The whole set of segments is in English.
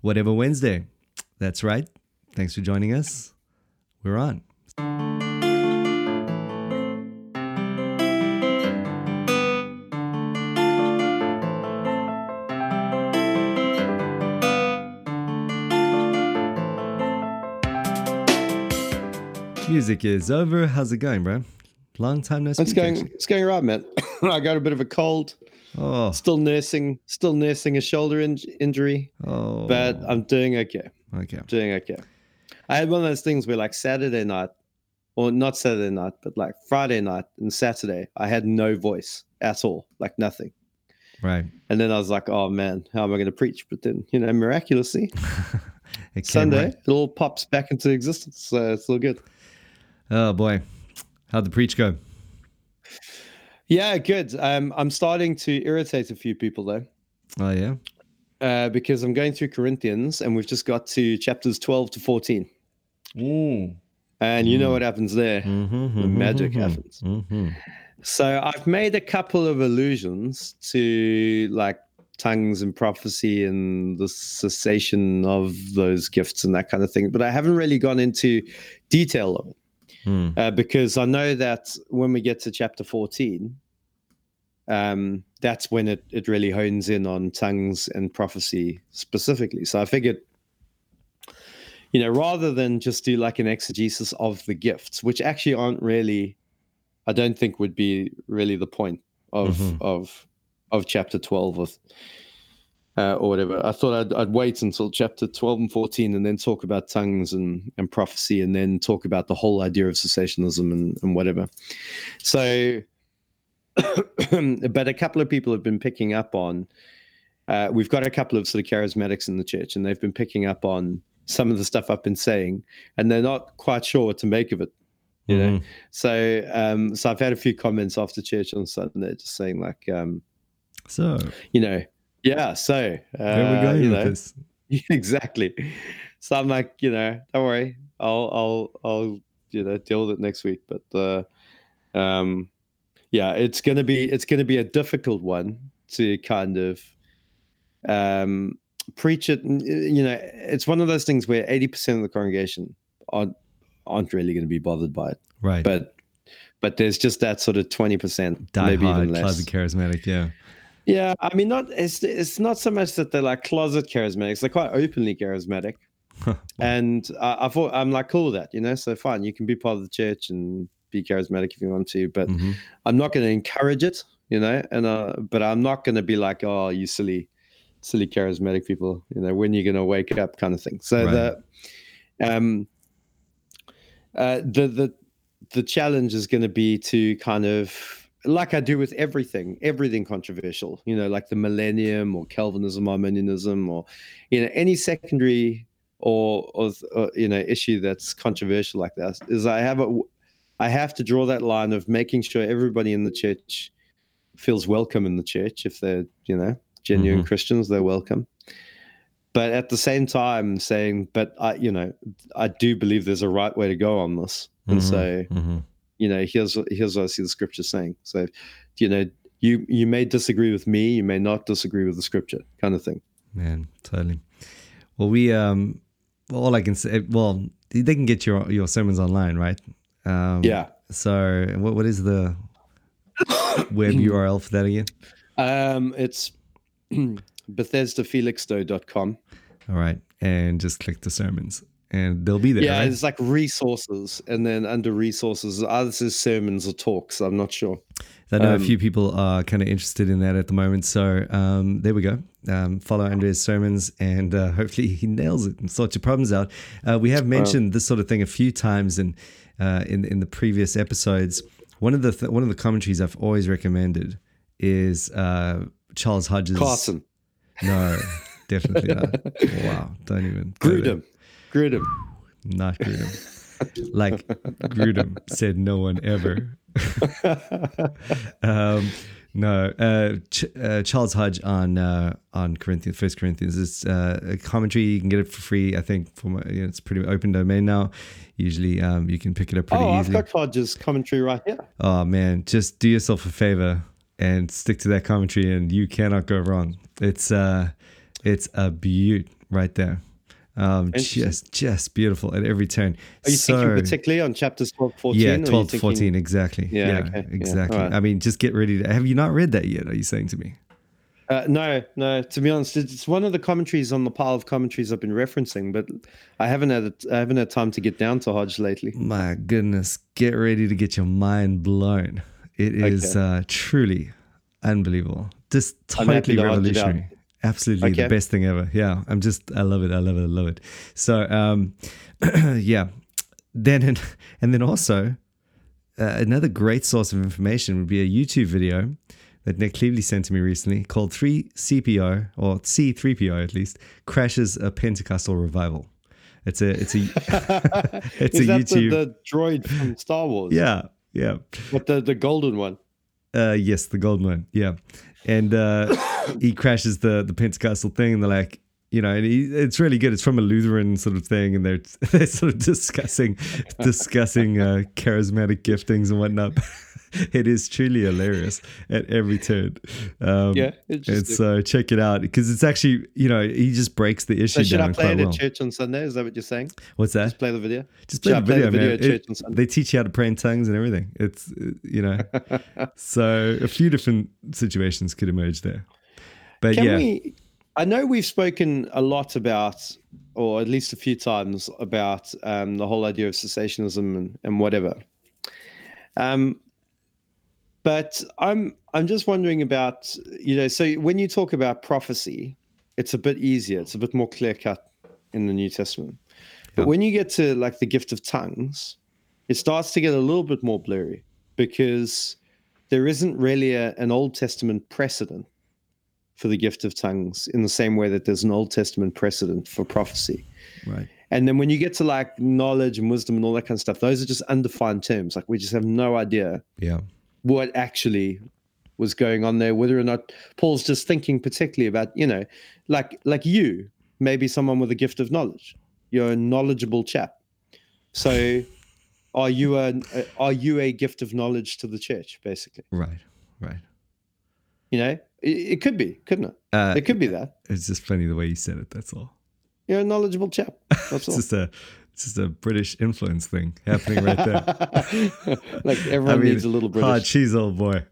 Whatever Wednesday. That's right. Thanks for joining us. We're on. Music is over. How's it going, bro? Long time no speak. It's going. actually. It's going right, man. I got a bit of a cold. Oh, Still nursing. Still nursing a shoulder in- injury, oh. but I'm doing okay. okay. Doing okay. I had one of those things where, like Saturday night, or not Saturday night, but like Friday night and Saturday, I had no voice at all, like nothing. Right. And then I was like, "Oh man, how am I going to preach?" But then, you know, miraculously, It Sunday right. it all pops back into existence. So it's all good. Oh boy, how'd the preach go? Yeah, good. Um, I'm starting to irritate a few people though. Oh yeah. uh, because I'm going through Corinthians and we've just got to chapters 12 to 14. Mm. And you know what happens there. Mm-hmm, The magic happens. hmm So I've made a couple of allusions to like tongues and prophecy and the cessation of those gifts and that kind of thing, but I haven't really gone into detail of it Mm. uh, because I know that when we get to chapter 14, um, that's when it, it really hones in on tongues and prophecy specifically. So I figured, you know, rather than just do like an exegesis of the gifts, which actually aren't really, I don't think would be really the point of Mhm. of of chapter 12 of uh, or whatever. I thought I'd, I'd wait until chapter 12 and 14 and then talk about tongues and, and prophecy and then talk about the whole idea of cessationism and, and whatever. So, but a couple of people have been picking up on, uh, we've got a couple of sort of charismatics in the church and they've been picking up on some of the stuff I've been saying and they're not quite sure what to make of it. You know, Mhm. so um, so I've had a few comments after church on Sunday, just saying like, um, So you know, yeah. So uh, we you with know, this? exactly. So I'm like, you know, don't worry, I'll I'll I'll you know deal with it next week. But uh, um, yeah, it's gonna be it's gonna be a difficult one to kind of um preach it. You know, it's one of those things where 80 percent of the congregation aren't aren't really going to be bothered by it, Right. but but there's just that sort of 20 percent, maybe hard, even less. closet charismatic. Yeah. Yeah, I mean, not it's it's not so much that they're like closet charismatics; they're quite openly charismatic, and uh, I thought I'm like cool with that, you know. So fine, you can be part of the church and be charismatic if you want to, but Mhm. I'm not going to encourage it, you know. And uh, but I'm not going to be like, oh, you silly, silly charismatic people, you know, when you're going to wake up, kind of thing. So Right. the um uh the the the challenge is going to be to kind of like I do with everything, everything controversial, you know, like the millennium or Calvinism, Arminianism, or you know, any secondary or or, or you know issue that's controversial like that. Is I have a, I have to draw that line of making sure everybody in the church feels welcome in the church. If they're you know genuine Mhm. Christians, they're welcome. But at the same time, saying, but I, you know, I do believe there's a right way to go on this, and Mhm. so Mhm. you know here's here's what I see the scripture saying. So, you know, you you may disagree with me, you may not disagree with the scripture, kind of thing. Man, totally. Well, we um, well, all I can say, well, they can get your your sermons online, right? Um, Yeah. So, what what is the web URL for that again? Um, it's BethesdaFelixstowe.com. All right, and just click the sermons, and they'll be there. Yeah, right? it's like resources, and then under resources, either is sermons or talks. I'm not sure. I know a um, few people are kind of interested in that at the moment. So um, there we go. Um, follow Andre's sermons, and uh, hopefully he nails it and sorts your problems out. Uh, we have mentioned this sort of thing a few times in uh, in in the previous episodes. One of the th- one of the commentaries I've always recommended is uh, Charles Hodge's. Carson, No, definitely not. Wow, don't even. Grudem, Grudem. Not Grudem. like Grudem said, no one ever. um, no, uh, Ch- uh, Charles Hodge on uh, on Corinthians, First Corinthians. It's uh, a commentary. You can get it for free. I think for my, you know, it's pretty open domain now. Usually, um, you can pick it up pretty Oh, I've easily. got Hodge's commentary right here. Oh man, just do yourself a favor and stick to that commentary, and you cannot go wrong. It's uh, it's a beaut. right there. Um, just just beautiful at every turn. Are you so, thinking particularly on chapters 12, 14? Yeah, 12 to 14, exactly. Yeah, yeah okay. exactly. Yeah, right. I mean, just get ready to. Have you not read that yet? Are you saying to me? Uh, no, no. To be honest, it's one of the commentaries on the pile of commentaries I've been referencing, but I haven't had I haven't had time to get down to Hodge lately. My goodness, get ready to get your mind blown. It is okay. uh, truly unbelievable. Just totally revolutionary. Absolutely okay. the best thing ever. Yeah, I'm just I love it. I love it. I love it. So um, yeah, then and, and then also uh, another great source of information would be a YouTube video that Nick Cleveley sent to me recently called 3CPO or C3PO at least crashes a Pentecostal revival. It's a it's a it's Is a that YouTube the, the droid from Star Wars. Yeah, yeah. But the the golden one. Uh, yes, the golden one. Yeah, and uh, he crashes the the Pentecostal thing, and they're like, you know, and he, it's really good. It's from a Lutheran sort of thing, and they're they're sort of discussing discussing uh, charismatic giftings and whatnot. it is truly hilarious at every turn. Um, yeah, and so check it out because it's actually you know he just breaks the issue. So should down I play it at church on Sunday? Is that what you're saying? What's that? Just play the video. Just play, the, video, play the video, man. It, they teach you how to pray in tongues and everything. It's you know, so a few different situations could emerge there. But Can yeah. We, I know we've spoken a lot about, or at least a few times, about um, the whole idea of cessationism and, and whatever. Um, but I'm I'm just wondering about you know so when you talk about prophecy, it's a bit easier, it's a bit more clear cut in the New Testament. But when you get to like the gift of tongues, it starts to get a little bit more blurry because there isn't really a, an Old Testament precedent for the gift of tongues in the same way that there's an Old Testament precedent for prophecy. Right. And then when you get to like knowledge and wisdom and all that kind of stuff, those are just undefined terms. Like we just have no idea. Yeah what actually was going on there, whether or not Paul's just thinking particularly about, you know, like like you, maybe someone with a gift of knowledge. You're a knowledgeable chap. So are you a are you a gift of knowledge to the church, basically? Right, right. You know, it, it could be, couldn't it? Uh, it could be that. It's just funny the way you said it. That's all. You're a knowledgeable chap. That's all. just a it's just a British influence thing happening right there. like everyone I mean, needs a little British. Hard cheese, old boy.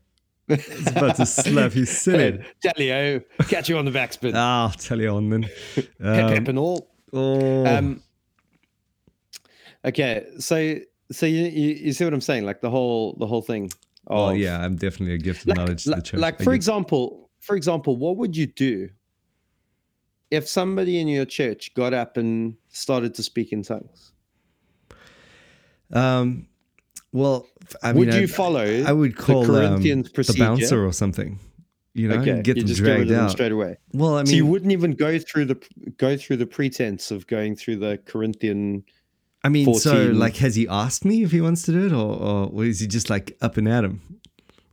It's about to slap you silly. Tell you, catch you on the backspin. Ah, I'll tell you on then. Um, pep, pep and all. Oh. Um, okay, so so you, you, you see what I'm saying? Like the whole the whole thing. Oh yeah, I'm definitely a gift of like, knowledge to like. Like for example, for example, what would you do if somebody in your church got up and started to speak in tongues? Um, well, I would mean, you I, follow? I would call the Corinthians um, the bouncer or something. You know, okay. get you them just dragged out straight away. Well, I mean, so you wouldn't even go through the go through the pretense of going through the Corinthian. I mean, 14. so like, has he asked me if he wants to do it, or, or is he just like up and at him?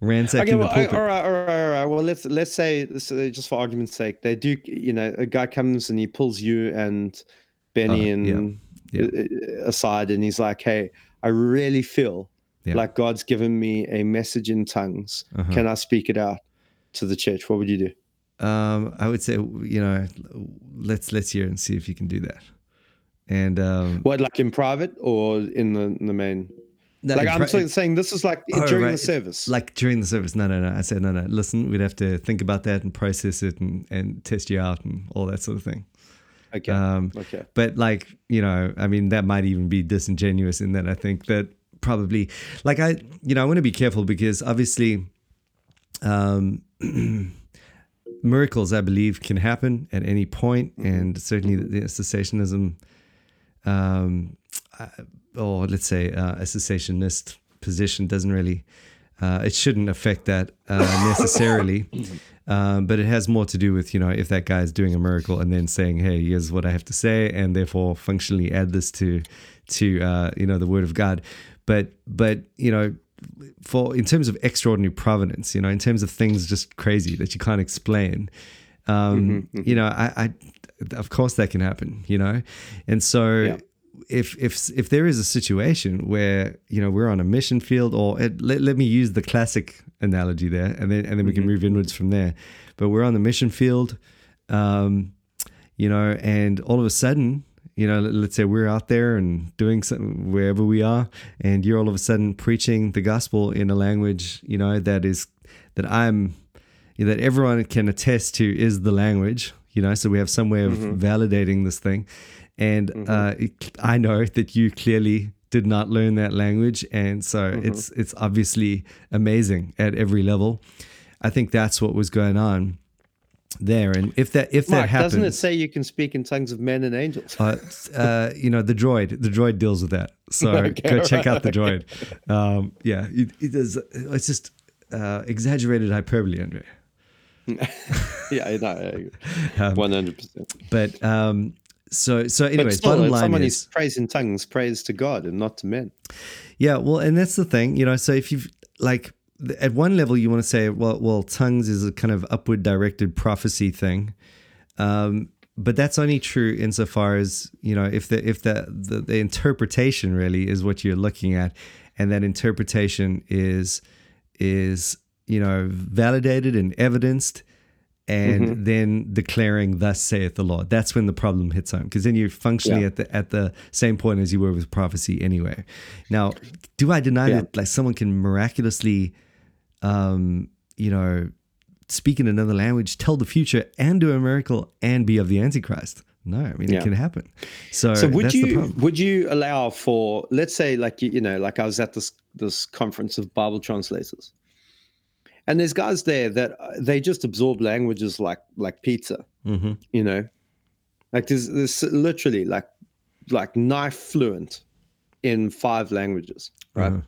Ransacking okay, well, the pulpit. all right, all right, all right. Well, let's let's say just for argument's sake, they do. You know, a guy comes and he pulls you and Benny uh, and yeah, yeah. aside, and he's like, "Hey, I really feel yeah. like God's given me a message in tongues. Uh-huh. Can I speak it out to the church? What would you do?" Um, I would say, you know, let's let's hear and see if you can do that. And um, what, like in private or in the in the main? No, like I'm saying, this is like oh, during right. the service. Like during the service. No, no, no. I said no, no. Listen, we'd have to think about that and process it and, and test you out and all that sort of thing. Okay. Um, okay. But like you know, I mean, that might even be disingenuous in that I think that probably, like I, you know, I want to be careful because obviously, um, miracles I believe can happen at any mm-hmm. and certainly the cessationism. Um, or let's say uh, a cessationist position doesn't really uh, it shouldn't affect that uh, necessarily. Um, but it has more to do with you know if that guy is doing a miracle and then saying hey here's what i have to say and therefore functionally add this to to uh, you know the word of god. But but you know for in terms of extraordinary providence you know in terms of things just crazy that you can't explain um, mm-hmm, mm-hmm. you know I, I of course that can happen you know? And so yeah if if if there is a situation where you know we're on a mission field, or it, let, let me use the classic analogy there, and then and then we mm-hmm. can move inwards from there. But we're on the mission field. Um, you know, and all of a sudden, you know, let's say we're out there and doing something wherever we are, and you're all of a sudden preaching the gospel in a language, you know, that is that I'm that everyone can attest to is the language, you know. So we have some way of mm-hmm. validating this thing, and mm-hmm. uh, I know that you clearly did not learn that language, and so mm-hmm. it's it's obviously amazing at every level. I think that's what was going on there. And if that if Mark, that happens, doesn't it say you can speak in tongues of men and angels? uh, uh, you know, the droid, the droid deals with that. So okay, go check out the droid. Um, yeah, it, it is. It's just uh, exaggerated hyperbole, Andre. yeah, um, one hundred percent. But um, so so anyways, still, bottom line someone is, is praise in tongues, praise to God and not to men. Yeah, well, and that's the thing, you know. So if you've like at one level you want to say well well tongues is a kind of upward directed prophecy thing um, but that's only true insofar as you know if the if the, the, the interpretation really is what you're looking at and that interpretation is is you know validated and evidenced and mm-hmm. then declaring thus saith the lord that's when the problem hits home because then you're functionally yeah. at the at the same point as you were with prophecy anyway now do i deny yeah. that like someone can miraculously um, you know, speak in another language, tell the future, and do a miracle and be of the Antichrist. No, I mean yeah. it can happen. So, so would you would you allow for let's say like you know like I was at this this conference of Bible translators, and there's guys there that uh, they just absorb languages like like pizza. Mm-hmm. You know, like there's, there's literally like like knife fluent in five languages, right? Uh-huh.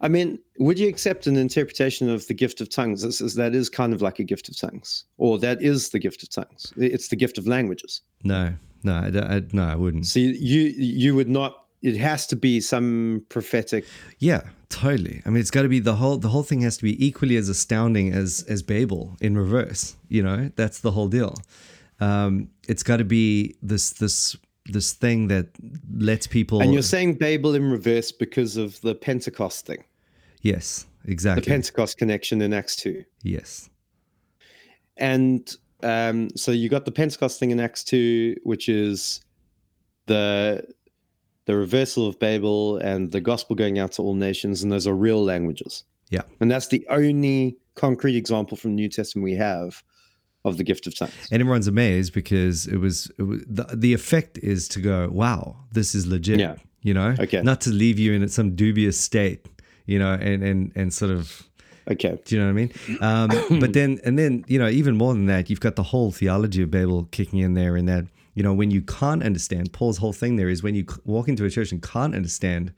I mean, would you accept an interpretation of the gift of tongues as, as that is kind of like a gift of tongues, or that is the gift of tongues? It's the gift of languages. No, no, I, I, no, I wouldn't. So you you would not. It has to be some prophetic. Yeah, totally. I mean, it's got to be the whole. The whole thing has to be equally as astounding as as Babel in reverse. You know, that's the whole deal. Um, it's got to be this this this thing that lets people. And you're saying Babel in reverse because of the Pentecost thing. Yes, exactly. The Pentecost connection in Acts 2. Yes. And um, so you got the Pentecost thing in Acts 2, which is the the reversal of Babel and the gospel going out to all nations, and those are real languages. Yeah. And that's the only concrete example from the New Testament we have of the gift of tongues. And everyone's amazed because it was, it was the, the effect is to go, wow, this is legit. Yeah. You know, okay. not to leave you in some dubious state you know, and and and sort of Okay. Do you know what I mean? Um, but then, and then, you know, even more than that, you've got the whole theology of Babel kicking in there, and that, you know, when you can't understand, Paul's whole thing there is when you walk into a church and can't understand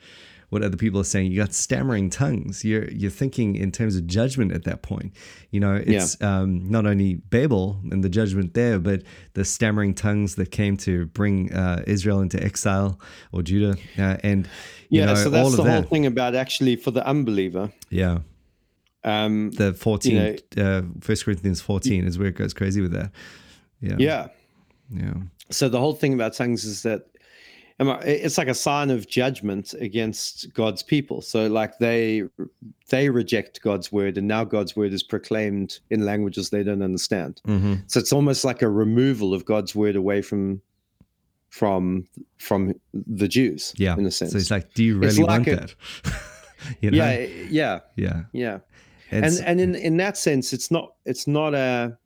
what other people are saying, you got stammering tongues. You're you're thinking in terms of judgment at that point. You know, it's yeah. um, not only Babel and the judgment there, but the stammering tongues that came to bring uh, Israel into exile or Judah, uh, and yeah, know, so that's the whole that. thing about actually for the unbeliever. Yeah. Um, the 14, you know, uh, First Corinthians 14 is where it goes crazy with that. Yeah. Yeah. Yeah. So the whole thing about tongues is that it's like a sign of judgment against God's people. So like they they reject God's word, and now God's word is proclaimed in languages they don't understand. Mm-hmm. So it's almost like a removal of God's word away from from from the Jews. Yeah, in a sense. So it's like, do you really like want a, that? you know? Yeah, yeah, yeah, yeah. And and in in that sense, it's not it's not a.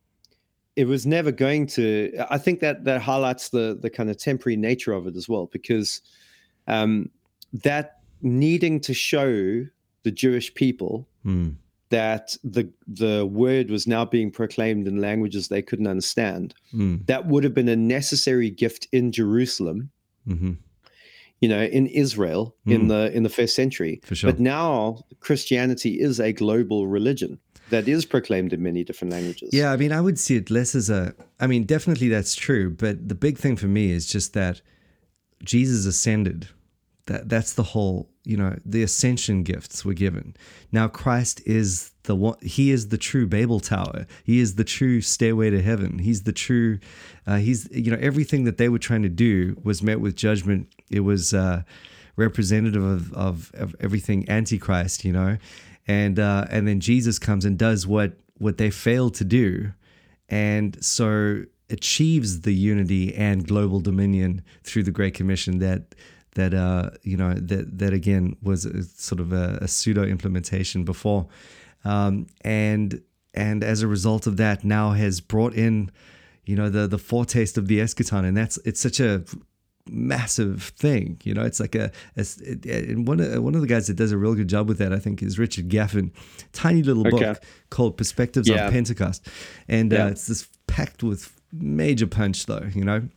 It was never going to. I think that that highlights the the kind of temporary nature of it as well, because um, that needing to show the Jewish people mm that the the word was now being proclaimed in languages they couldn't understand. Mm. That would have been a necessary gift in Jerusalem. Mm-hmm. You know, in Israel mm. in the in the first century. Sure. But now Christianity is a global religion that is proclaimed in many different languages. Yeah, I mean, I would see it less as a. I mean, definitely that's true. But the big thing for me is just that Jesus ascended that that's the whole, you know, the ascension gifts were given. Now Christ is the one he is the true Babel tower. He is the true stairway to heaven. He's the true uh, he's you know everything that they were trying to do was met with judgment. It was uh, representative of, of, of everything antichrist, you know. And uh, and then Jesus comes and does what what they failed to do. And so achieves the unity and global dominion through the Great Commission that that uh, you know that that again was a, sort of a, a pseudo implementation before, um, and and as a result of that, now has brought in you know the the foretaste of the eschaton, and that's it's such a massive thing. You know, it's like a, a and one of one of the guys that does a real good job with that, I think, is Richard Gaffin. Tiny little book called Perspectives yeah. on Pentecost, and yeah. uh, it's this packed with major punch, though. You know.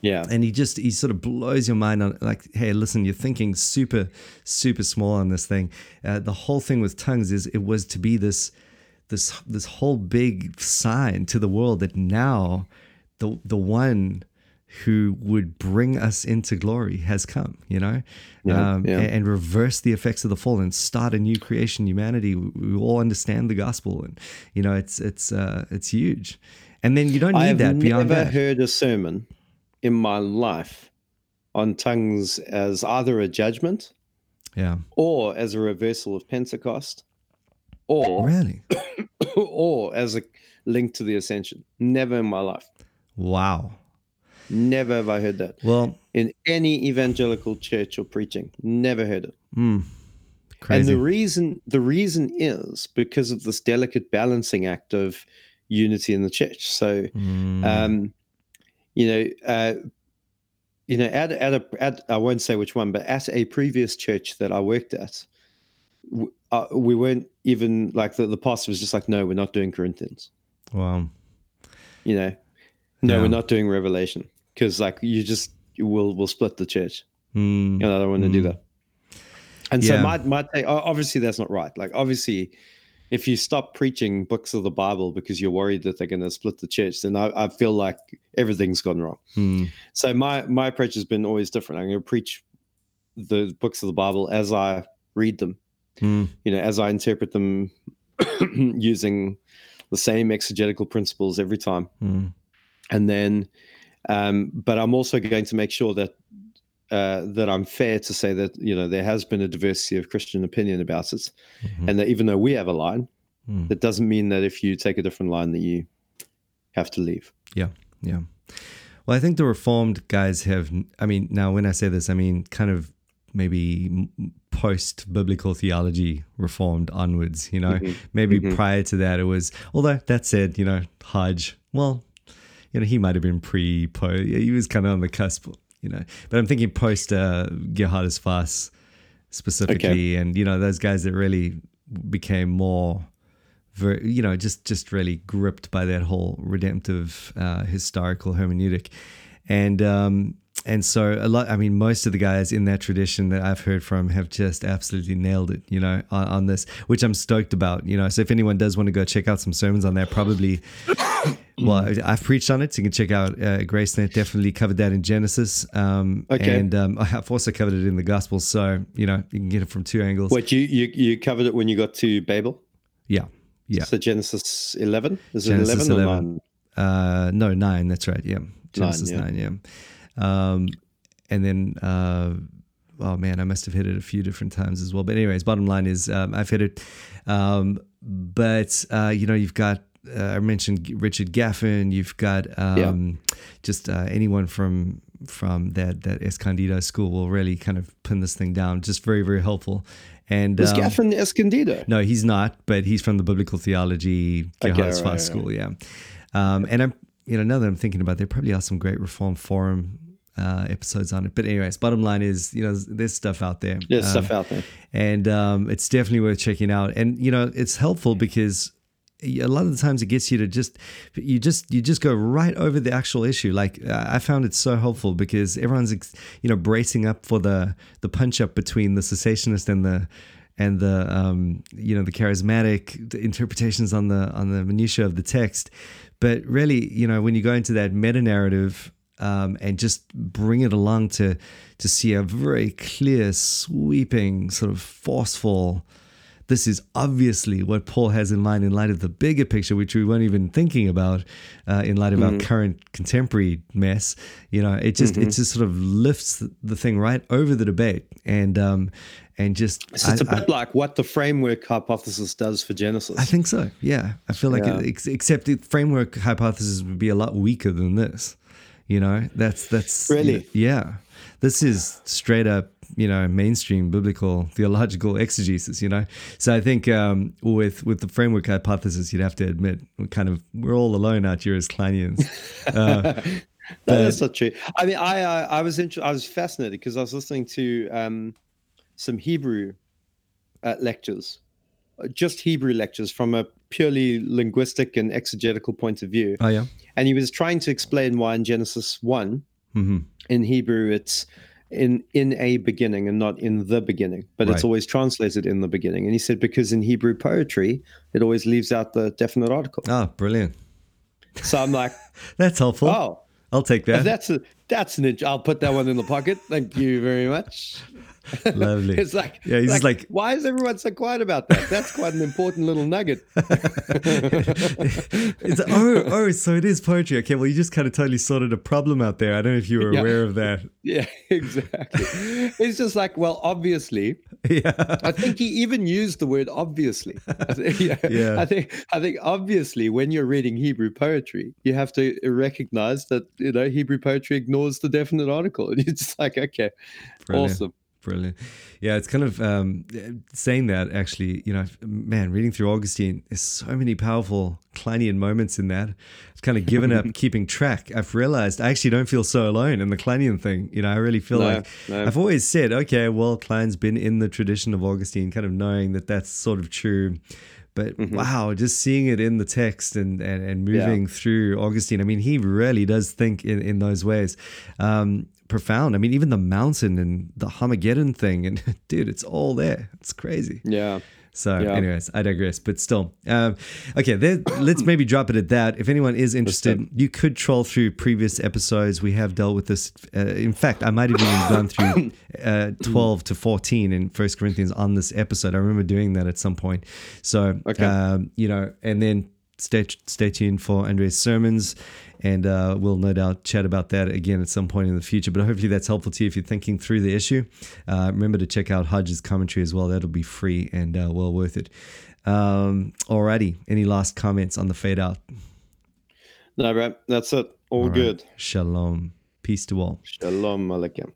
Yeah. And he just he sort of blows your mind on like, hey, listen, you're thinking super, super small on this thing. Uh, the whole thing with tongues is it was to be this this this whole big sign to the world that now the the one who would bring us into glory has come, you know, yeah, um, yeah. And, and, reverse the effects of the fall and start a new creation humanity. We, we, all understand the gospel, and you know, it's it's uh, it's huge. And then you don't need that beyond that. I've never heard a sermon in my life on tongues as either a judgment, yeah, or as a reversal of Pentecost, or really, or as a link to the ascension. Never in my life. Wow. Never have I heard that. Well, in any evangelical church or preaching, never heard it. Mm, and the reason the reason is because of this delicate balancing act of unity in the church. So, mm. um, you know, uh, you know, at at a at I won't say which one, but at a previous church that I worked at, uh, we weren't even like the, the pastor was just like, no, we're not doing Corinthians. Wow. You know, no, yeah. we're not doing Revelation because like you just will will split the church. Mm. You know, I don't want to mm. do that. And yeah. so my my take, obviously that's not right. Like obviously, if you stop preaching books of the Bible because you're worried that they're going to split the church, then I, I, feel like everything's gone wrong. Mm. So my my approach has been always different. I'm going to preach the books of the Bible as I read them. Mm. You know, as I interpret them using the same exegetical principles every time. Hmm and then um, but I'm also going to make sure that uh, that I'm fair to say that you know there has been a diversity of Christian opinion about it, mm-hmm. and that even though we have a line, mm. that doesn't mean that if you take a different line that you have to leave. Yeah, yeah. Well, I think the Reformed guys have. I mean, now when I say this, I mean kind of maybe post biblical theology reformed onwards. You know, mm-hmm. maybe mm-hmm. prior to that it was. Although that said, you know, Hodge. Well, you know, he might have been pre post. He was kind of on the cusp, you know. But I'm thinking post uh, Geerhardus Vos specifically, okay. and you know those guys that really became more, very, you know, just just really gripped by that whole redemptive uh, historical hermeneutic, and um, and so a lot i mean most of the guys in that tradition that i've heard from have just absolutely nailed it you know on, on, this which i'm stoked about you know. So if anyone does want to go check out some sermons on that probably well i've preached on it so you can check out uh, gracenet definitely covered that in genesis um, okay. and um, i've also covered it in the gospels so you know you can get it from two angles. What you you, you covered it when you got to babel? Yeah yeah. So genesis 11 is genesis it 11, 11. Uh, no 9 that's right yeah. Genesis nine, yeah. 9 yeah um, and then, uh, oh man, I must have hit it a few different times as well. But anyways, bottom line is um, I've hit it. Um, but uh, you know, you've got uh, I mentioned Richard Gaffin. You've got um, yeah. just uh, anyone from from that that Escondido school will really kind of pin this thing down. Just very very helpful. And is um, Gaffin Escondido? No, he's not. But he's from the Biblical Theology okay, right, right. School. Yeah. Um, and I'm you know now that I'm thinking about, it, there probably are some great Reformed Forum uh, episodes on it. But anyways, bottom line is, you know, there's stuff out there. There's um, stuff out there, and um, it's definitely worth checking out. And you know, it's helpful because a lot of the times it gets you to just you just you just go right over the actual issue like i found it so helpful because everyone's you know bracing up for the the punch up between the cessationist and the and the um, you know the charismatic interpretations on the on the minutia of the text but really you know when you go into that meta narrative um, and just bring it along to to see a very clear, sweeping, sort of forceful. This is obviously what Paul has in mind in light of the bigger picture, which we weren't even thinking about uh, in light of mm-hmm. our current contemporary mess. You know, it just mm-hmm. it just sort of lifts the thing right over the debate, and um, and just So it's I- a bit like what the framework hypothesis does for Genesis. I think so. Yeah, I feel like Yeah. it, ex- except the framework hypothesis would be a lot weaker than this. You know, that's that's Really? yeah. This is straight up, you know, mainstream biblical theological exegesis. You know, so I think um, with with the framework hypothesis, you'd have to admit we're kind of we're all alone out here as Klineans. Uh, No, that's not true. I mean, I I, I was inter- I was fascinated because I was listening to um, some Hebrew uh, lectures, uh, just Hebrew lectures from a purely linguistic and exegetical point of view, oh yeah. and he was trying to explain why in Genesis one hmm in Hebrew it's in in a beginning and not in the beginning, but Right. it's always translated in the beginning. And he said because in Hebrew poetry it always leaves out the definite article. Oh, brilliant. So I'm like, That's helpful. oh. I'll take that. That's a that's an inch. I'll put that one in the pocket. Thank you very much. Lovely. It's like Yeah, he's just like- why is everyone so quiet about that? That's quite an important little nugget. it's oh oh so it is poetry okay well you just kind of totally sorted a problem out there i don't know if you were Yeah. aware of that yeah, exactly. It's just like, well, obviously. yeah I think he even used the word obviously. I think, yeah, Yeah. I think I think obviously when you're reading Hebrew poetry, you have to recognize that you know Hebrew poetry ignores the definite article, and you're just like, okay, Brilliant. awesome. Brilliant yeah it's kind of um saying that actually you know man reading through augustine there's so many powerful klinean moments in that i've kind of given up keeping track i've realized i actually don't feel so alone in the klinean thing you know i really feel No, like no. i've always said okay well kline's been in the tradition of augustine kind of knowing that that's sort of true but Mm-hmm. wow, just seeing it in the text and, and, and moving through Augustine, I mean, he really does think in, in those ways. Um, profound. I mean, even the mountain and the Armageddon thing, and dude, it's all there. It's crazy. Yeah. So, Yeah. anyways, I digress. But still, um, okay. There, let's maybe drop it at that. If anyone is interested, you could troll through previous episodes. We have dealt with this. Uh, in fact, I might have even gone through uh, twelve to fourteen in First Corinthians on this episode. I remember doing that at some point. So, Okay. um, you know, and then stay stay tuned for Andre's sermons. And uh, we'll no doubt chat about that again at some point in the future. But hopefully that's helpful to you if you're thinking through the issue. Uh, remember to check out Hodge's commentary as well. That'll be free and uh, well worth it. Um, alrighty. Any last comments on the fade out? No, bro, that's it. All, All right. good. Shalom. Peace to all. Shalom Aleichem.